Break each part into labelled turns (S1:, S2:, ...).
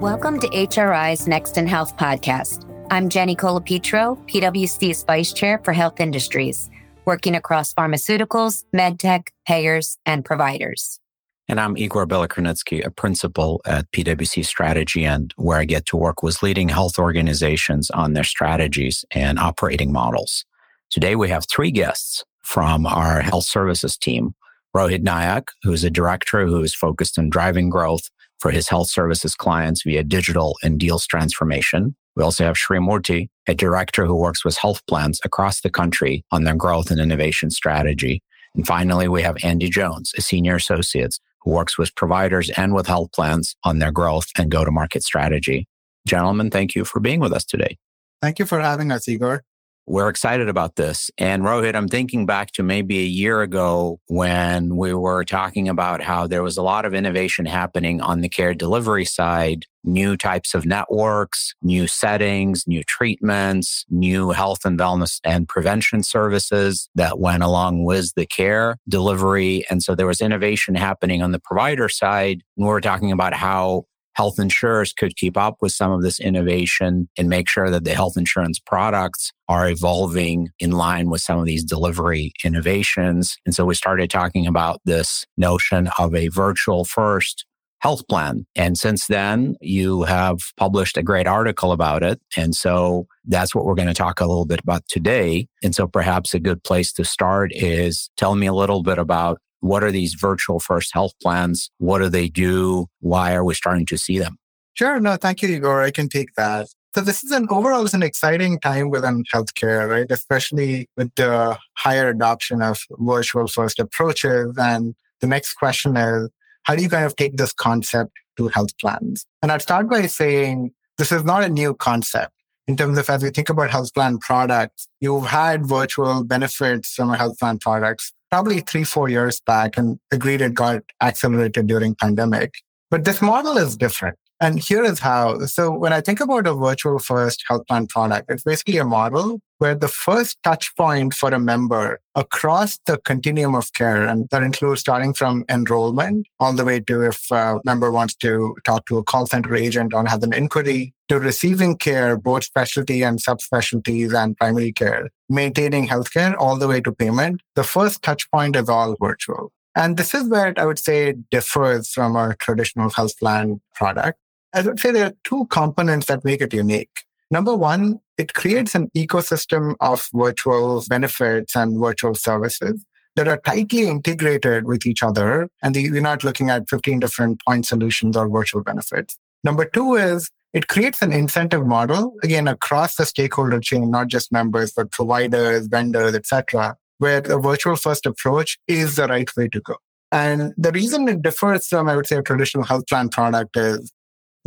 S1: Welcome to HRI's Next in Health podcast. I'm Jenny Colapetro, PwC's Vice Chair for Health Industries, working across pharmaceuticals, medtech, payers, and providers.
S2: And I'm Igor Belokrinitsky, a principal at PwC Strategy, and where I get to work with leading health organizations on their strategies and operating models. Today we have three guests from our health services team. Rohit Nayak, who is a director who is focused on driving growth for his health services clients via digital and deals transformation. We also have Sri Murthy, a director who works with health plans across the country on their growth and innovation strategy. And finally, we have Andy Jones, a senior associate who works with providers and with health plans on their growth and go to market strategy. Gentlemen, thank you for being with us today.
S3: Thank you for having us, Igor
S2: we're excited about this. And Rohit, I'm thinking back to maybe a year ago when we were talking about how there was a lot of innovation happening on the care delivery side, new types of networks, new settings, new treatments, new health and wellness and prevention services that went along with the care delivery. And so there was innovation happening on the provider side. And we were talking about how health insurers could keep up with some of this innovation and make sure that the health insurance products are evolving in line with some of these delivery innovations. And so we started talking about this notion of a virtual first health plan. And since then, you have published a great article about it. And so that's what we're going to talk a little bit about today. And so perhaps a good place to start is tell me a little bit about what are these virtual first health plans? What do they do? Why are we starting to see them?
S3: Sure. No, thank you, Igor. I can take that. So this is an overall is an exciting time within healthcare, right? Especially with the higher adoption of virtual first approaches. And the next question is, how do you kind of take this concept to health plans? And I'd start by saying this is not a new concept in terms of as we think about health plan products, you've had virtual benefits from health plan products probably three, four years back and agreed it got accelerated during pandemic. But this model is different. And here is how. So when I think about a virtual first health plan product, it's basically a model where the first touch point for a member across the continuum of care, and that includes starting from enrollment all the way to if a member wants to talk to a call center agent or have an inquiry to receiving care, both specialty and subspecialties and primary care, maintaining healthcare all the way to payment. The first touch point is all virtual. And this is where I would say differs from our traditional health plan product. I would say there are two components that make it unique. Number one, it creates an ecosystem of virtual benefits and virtual services that are tightly integrated with each other. And the, we're not looking at 15 different point solutions or virtual benefits. Number two is it creates an incentive model, again, across the stakeholder chain, not just members, but providers, vendors, etc., where the virtual first approach is the right way to go. And the reason it differs from, I would say, a traditional health plan product is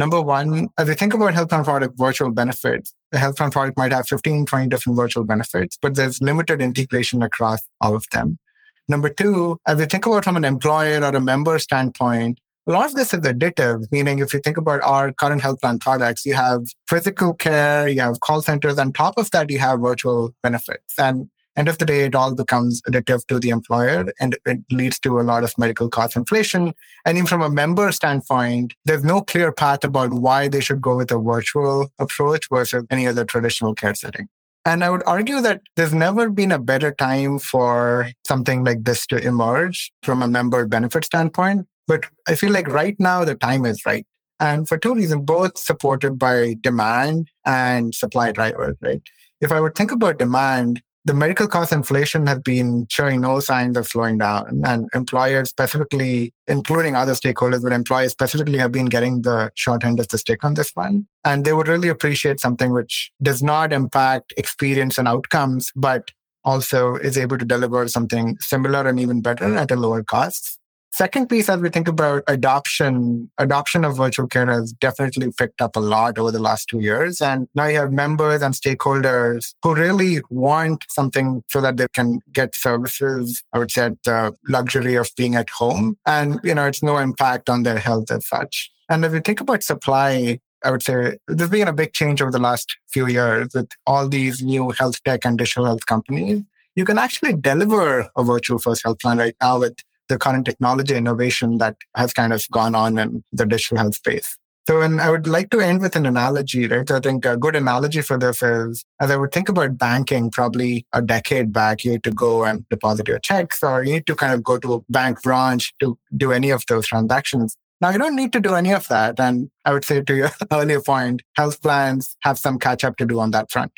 S3: Number one, as we think about health plan product virtual benefits, the health plan product might have 15, 20 different virtual benefits, but there's limited integration across all of them. Number two, as we think about from an employer or a member standpoint, a lot of this is additive, meaning if you think about our current health plan products, you have physical care, you have call centers, on top of that, you have virtual benefits. And end of the day, it all becomes addictive to the employer and it leads to a lot of medical cost inflation. And even from a member standpoint, there's no clear path about why they should go with a virtual approach versus any other traditional care setting. And I would argue that there's never been a better time for something like this to emerge from a member benefit standpoint. But I feel like right now the time is right. And for two reasons, both supported by demand and supply drivers, right? If I would think about demand, the medical cost inflation has been showing no signs of slowing down. And employers specifically, including other stakeholders, but employers specifically have been getting the short end of the stick on this one. And they would really appreciate something which does not impact experience and outcomes, but also is able to deliver something similar and even better at a lower cost. Second piece, as we think about adoption, adoption of virtual care has definitely picked up a lot over the last two years. And now you have members and stakeholders who really want something so that they can get services, I would say, the luxury of being at home. And, you know, it's no impact on their health as such. And if you think about supply, I would say there's been a big change over the last few years with all these new health tech and digital health companies. You can actually deliver a virtual first health plan right now with the current technology innovation that has kind of gone on in the digital health space. So, and I would like to end with an analogy, right? So I think a good analogy for this is as I would think about banking, probably a decade back, you had to go and deposit your checks or you need to kind of go to a bank branch to do any of those transactions. Now you don't need to do any of that. And I would say to your earlier point, health plans have some catch up to do on that front.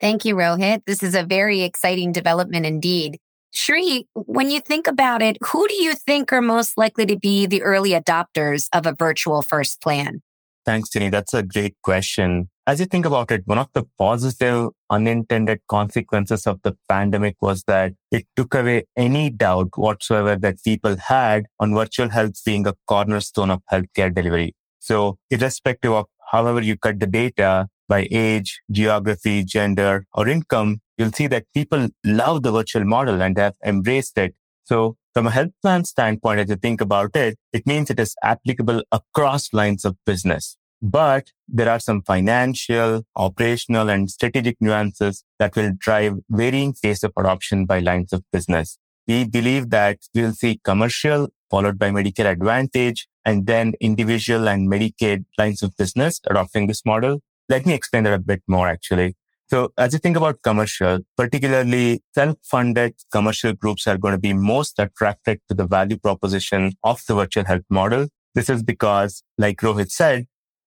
S1: Thank you, Rohit. This is a very exciting development indeed. Shri, when you think about it, who do you think are most likely to be the early adopters of a virtual first plan?
S4: Thanks, Jenny. That's a great question. As you think about it, one of the positive unintended consequences of the pandemic was that it took away any doubt whatsoever that people had on virtual health being a cornerstone of healthcare delivery. So irrespective of however you cut the data by age, geography, gender, or income, you'll see that people love the virtual model and have embraced it. So from a health plan standpoint, as you think about it, it means it is applicable across lines of business. But there are some financial, operational, and strategic nuances that will drive varying pace of adoption by lines of business. We believe that we will see commercial followed by Medicare Advantage and then individual and Medicaid lines of business adopting this model. Let me explain that a bit more actually. So as you think about commercial, particularly self-funded commercial groups are going to be most attracted to the value proposition of the virtual health model. This is because, like Rohit said,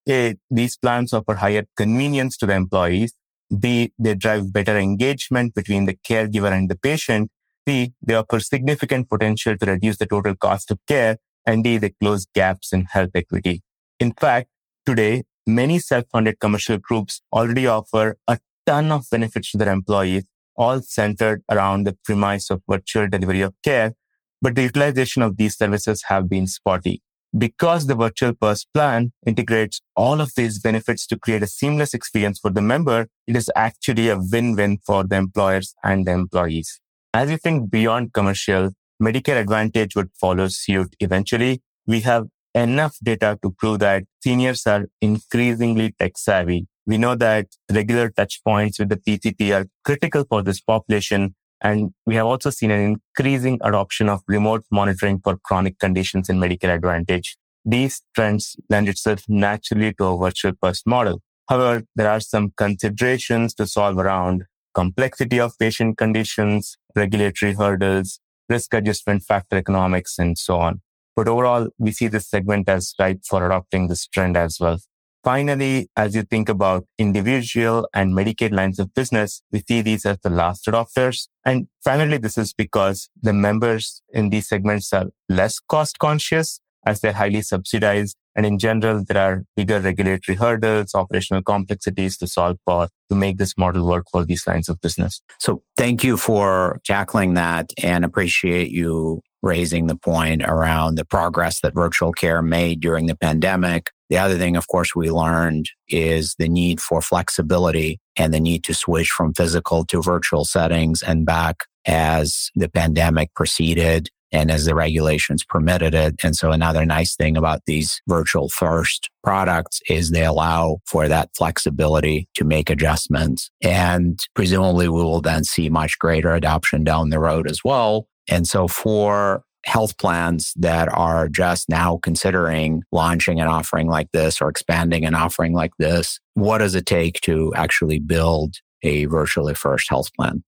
S4: A, these plans offer higher convenience to the employees. B, they drive better engagement between the caregiver and the patient. C, they offer significant potential to reduce the total cost of care. And D, they close gaps in health equity. In fact, today, many self-funded commercial groups already offer a ton of benefits to their employees, all centered around the premise of virtual delivery of care. But the utilization of these services have been spotty. Because the virtual first plan integrates all of these benefits to create a seamless experience for the member, it is actually a win-win for the employers and the employees. As you think beyond commercial, Medicare Advantage would follow suit eventually. We have enough data to prove that seniors are increasingly tech savvy we know that regular touch points with the PCP are critical for this population. And we have also seen an increasing adoption of remote monitoring for chronic conditions in Medicare Advantage. These trends lend itself naturally to a virtual first model. However, there are some considerations to solve around complexity of patient conditions, regulatory hurdles, risk adjustment factor economics, and so on. But overall, we see this segment as ripe for adopting this trend as well. Finally, as you think about individual and Medicaid lines of business, we see these as the last adopters. And primarily this is because the members in these segments are less cost conscious as they're highly subsidized. And in general, there are bigger regulatory hurdles, operational complexities to solve for to make this model work for these lines of business.
S2: So thank you for tackling that and appreciate you raising the point around the progress that virtual care made during the pandemic. The other thing, of course, we learned is the need for flexibility and the need to switch from physical to virtual settings and back as the pandemic proceeded and as the regulations permitted it. And so another nice thing about these virtual first products is they allow for that flexibility to make adjustments. And presumably we will then see much greater adoption down the road as well and so for health plans that are just now considering launching an offering like this or expanding an offering like this, what does it take to actually build a virtually first health plan?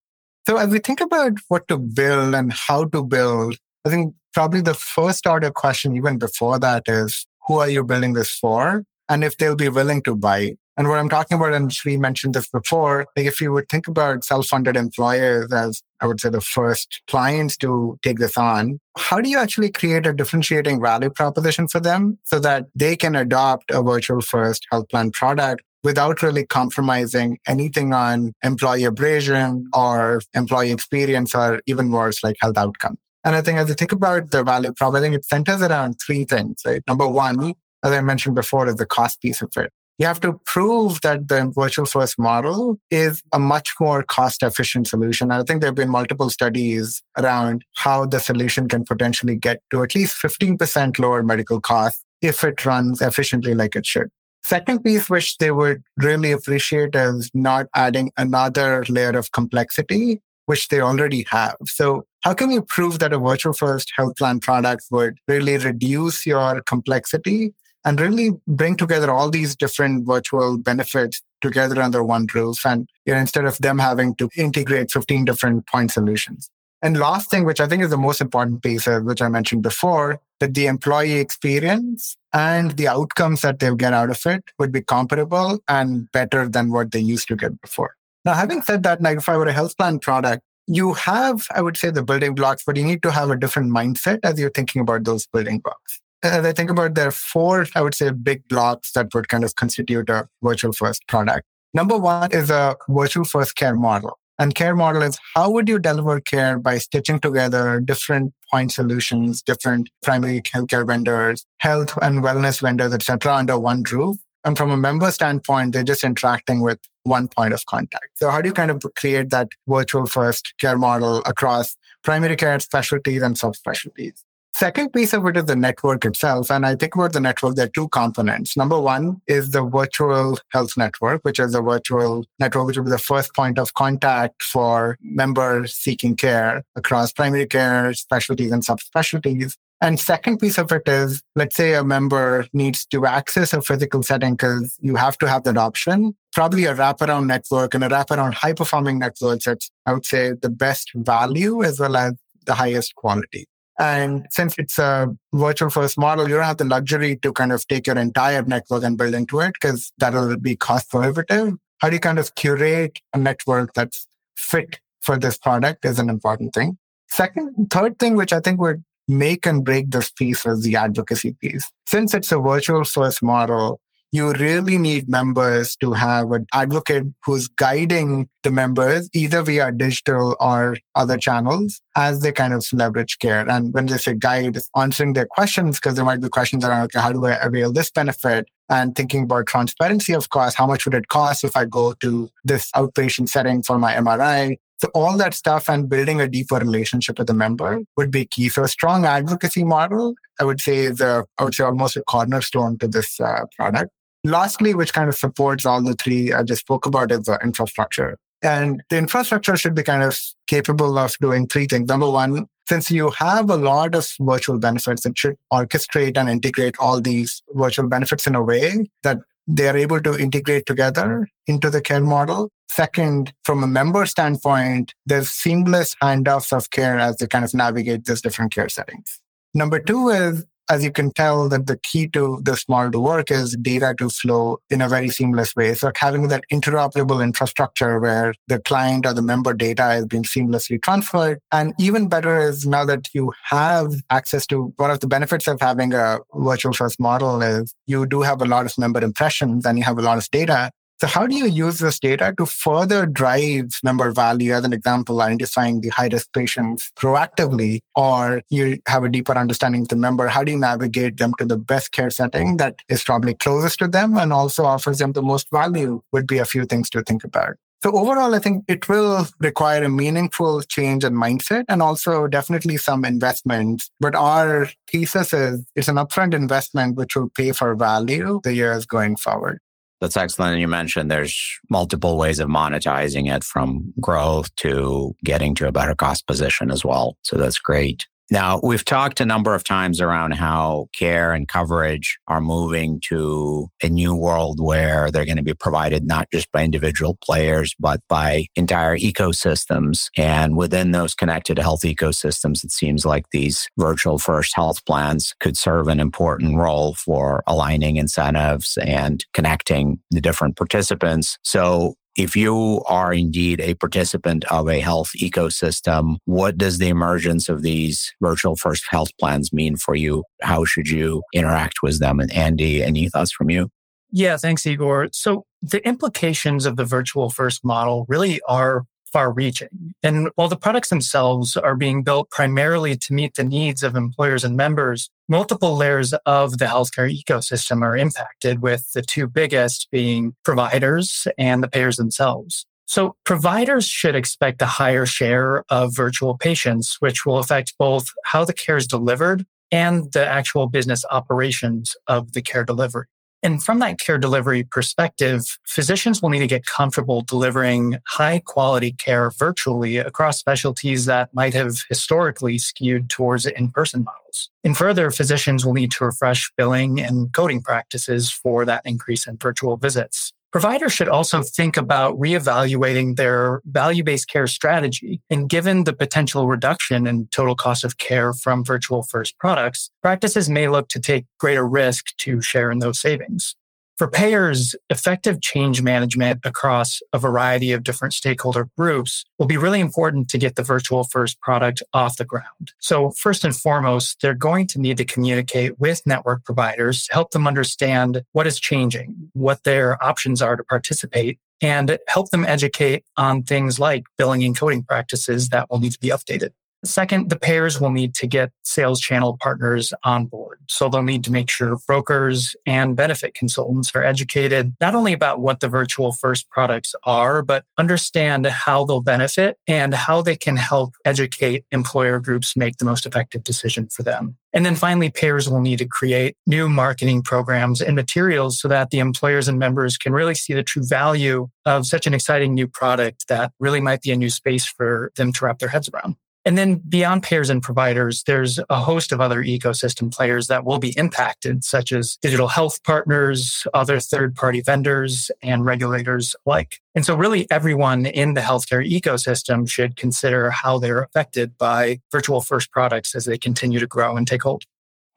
S3: So as we think about what to build and how to build, I think probably the first order question, even before that is, who are you building this for? And if they'll be willing to buy and what I'm talking about, and Shri mentioned this before, like if you would think about self-funded employers as I would say the first clients to take this on, how do you actually create a differentiating value proposition for them so that they can adopt a virtual first health plan product without really compromising anything on employee abrasion or employee experience or even worse, like health outcomes? And I think as you think about the value prop, I think it centers around three things, right? Number one, as I mentioned before, is the cost piece of it you have to prove that the virtual first model is a much more cost efficient solution. I think there have been multiple studies around how the solution can potentially get to at least 15% lower medical costs if it runs efficiently like it should. Second piece, which they would really appreciate is not adding another layer of complexity, which they already have. So how can you prove that a virtual first health plan product would really reduce your complexity and really bring together all these different virtual benefits together under one roof. And you know, instead of them having to integrate 15 different point solutions. And last thing, which I think is the most important piece, uh, which I mentioned before, that the employee experience and the outcomes that they'll get out of it would be comparable and better than what they used to get before. Now, having said that, like if I were a health plan product, you have, I would say, the building blocks, but you need to have a different mindset as you're thinking about those building blocks. Uh, As I think about there are four, I would say, big blocks that would kind of constitute a virtual first product. Number one is a virtual first care model. And care model is how would you deliver care by stitching together different point solutions, different primary healthcare vendors, health and wellness vendors, etc., under one roof. And from a member standpoint, they're just interacting with one point of contact. So how do you kind of create that virtual first care model across primary care specialties and subspecialties? Second piece of it is the network itself. And I think about the network, there are two components. Number one is the virtual health network, which is a virtual network, which will be the first point of contact for members seeking care across primary care, specialties and subspecialties. And second piece of it is, let's say a member needs to access a physical setting because you have to have that option. Probably a wraparound network and a wraparound high performing network that's, I would say, the best value as well as the highest quality. And since it's a virtual first model, you don't have the luxury to kind of take your entire network and build into it because that'll be cost prohibitive. How do you kind of curate a network that's fit for this product is an important thing. Second, third thing, which I think would make and break this piece is the advocacy piece. Since it's a virtual first model, you really need members to have an advocate who's guiding the members either via digital or other channels as they kind of leverage care. And when they say guide, answering their questions, because there might be questions around, okay, how do I avail this benefit? And thinking about transparency, of course, how much would it cost if I go to this outpatient setting for my MRI? So all that stuff and building a deeper relationship with the member would be key. So a strong advocacy model, I would say is a, I would say almost a cornerstone to this uh, product. Lastly, which kind of supports all the three I just spoke about is the infrastructure. And the infrastructure should be kind of capable of doing three things. Number one, since you have a lot of virtual benefits, it should orchestrate and integrate all these virtual benefits in a way that they are able to integrate together into the care model. Second, from a member standpoint, there's seamless handoffs of care as they kind of navigate these different care settings. Number two is as you can tell that the key to this model to work is data to flow in a very seamless way. So having that interoperable infrastructure where the client or the member data is being seamlessly transferred. And even better is now that you have access to one of the benefits of having a virtual first model is you do have a lot of member impressions and you have a lot of data. So how do you use this data to further drive member value? As an example, identifying the high risk patients proactively, or you have a deeper understanding of the member. How do you navigate them to the best care setting that is probably closest to them and also offers them the most value would be a few things to think about. So overall, I think it will require a meaningful change in mindset and also definitely some investments. But our thesis is it's an upfront investment which will pay for value the years going forward.
S2: That's excellent. And you mentioned there's multiple ways of monetizing it from growth to getting to a better cost position as well. So that's great. Now, we've talked a number of times around how care and coverage are moving to a new world where they're going to be provided not just by individual players, but by entire ecosystems. And within those connected health ecosystems, it seems like these virtual first health plans could serve an important role for aligning incentives and connecting the different participants. So if you are indeed a participant of a health ecosystem, what does the emergence of these virtual first health plans mean for you? How should you interact with them? And Andy, any thoughts from you?
S5: Yeah, thanks, Igor. So the implications of the virtual first model really are far reaching. And while the products themselves are being built primarily to meet the needs of employers and members, multiple layers of the healthcare ecosystem are impacted, with the two biggest being providers and the payers themselves. So providers should expect a higher share of virtual patients, which will affect both how the care is delivered and the actual business operations of the care delivery. And from that care delivery perspective, physicians will need to get comfortable delivering high quality care virtually across specialties that might have historically skewed towards in-person models. And further, physicians will need to refresh billing and coding practices for that increase in virtual visits. Providers should also think about reevaluating their value based care strategy. And given the potential reduction in total cost of care from virtual first products, practices may look to take greater risk to share in those savings. For payers, effective change management across a variety of different stakeholder groups will be really important to get the virtual first product off the ground. So first and foremost, they're going to need to communicate with network providers, help them understand what is changing, what their options are to participate, and help them educate on things like billing and coding practices that will need to be updated. Second, the payers will need to get sales channel partners on board. So they'll need to make sure brokers and benefit consultants are educated not only about what the virtual first products are, but understand how they'll benefit and how they can help educate employer groups make the most effective decision for them. And then finally, payers will need to create new marketing programs and materials so that the employers and members can really see the true value of such an exciting new product that really might be a new space for them to wrap their heads around. And then beyond payers and providers, there's a host of other ecosystem players that will be impacted, such as digital health partners, other third party vendors, and regulators alike. And so really everyone in the healthcare ecosystem should consider how they're affected by virtual first products as they continue to grow and take hold.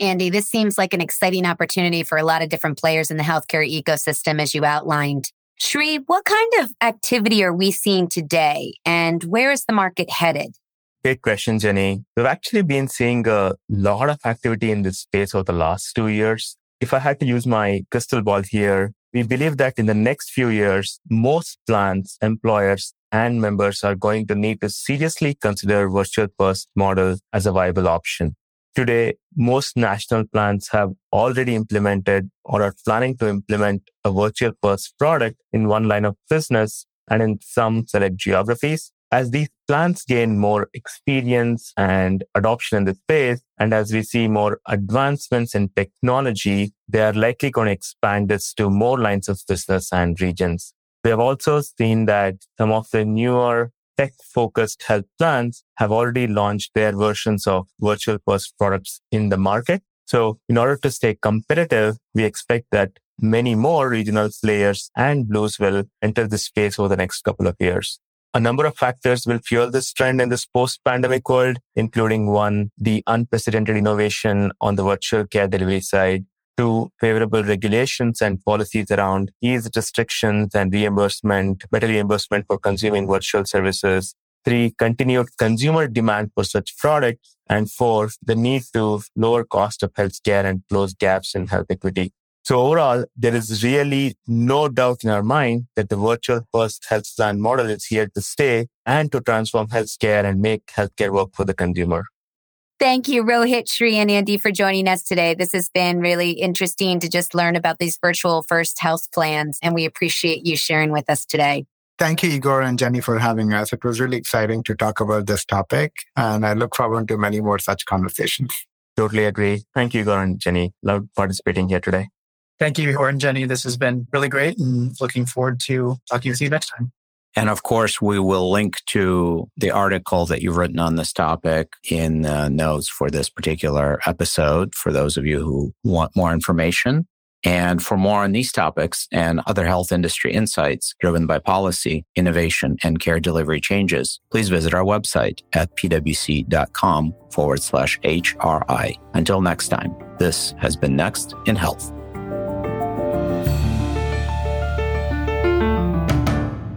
S1: Andy, this seems like an exciting opportunity for a lot of different players in the healthcare ecosystem, as you outlined. Shri, what kind of activity are we seeing today and where is the market headed?
S4: Great question, Jenny. We've actually been seeing a lot of activity in this space over the last two years. If I had to use my crystal ball here, we believe that in the next few years, most plans, employers, and members are going to need to seriously consider virtual first model as a viable option. Today, most national plans have already implemented or are planning to implement a virtual first product in one line of business and in some select geographies. As these plans gain more experience and adoption in the space, and as we see more advancements in technology, they are likely going to expand this to more lines of business and regions. We have also seen that some of the newer tech focused health plans have already launched their versions of virtual first products in the market. So in order to stay competitive, we expect that many more regional players and Blues will enter the space over the next couple of years. A number of factors will fuel this trend in this post-pandemic world, including one, the unprecedented innovation on the virtual care delivery side, two, favorable regulations and policies around ease restrictions and reimbursement, better reimbursement for consuming virtual services, three, continued consumer demand for such products, and four, the need to lower cost of healthcare and close gaps in health equity. So overall, there is really no doubt in our mind that the virtual first health plan model is here to stay and to transform healthcare and make healthcare work for the consumer.
S1: Thank you, Rohit, Shri, and Andy for joining us today. This has been really interesting to just learn about these virtual first health plans, and we appreciate you sharing with us today.
S3: Thank you, Igor and Jenny, for having us. It was really exciting to talk about this topic, and I look forward to many more such conversations.
S4: Totally agree. Thank you, Igor and Jenny. Love participating here today.
S5: Thank you, Igor and Jenny. This has been really great and looking forward to talking with you next time.
S2: And of course, we will link to the article that you've written on this topic in the notes for this particular episode for those of you who want more information. And for more on these topics and other health industry insights driven by policy, innovation, and care delivery changes, please visit our website at pwc.com forward slash HRI. Until next time, this has been Next in Health.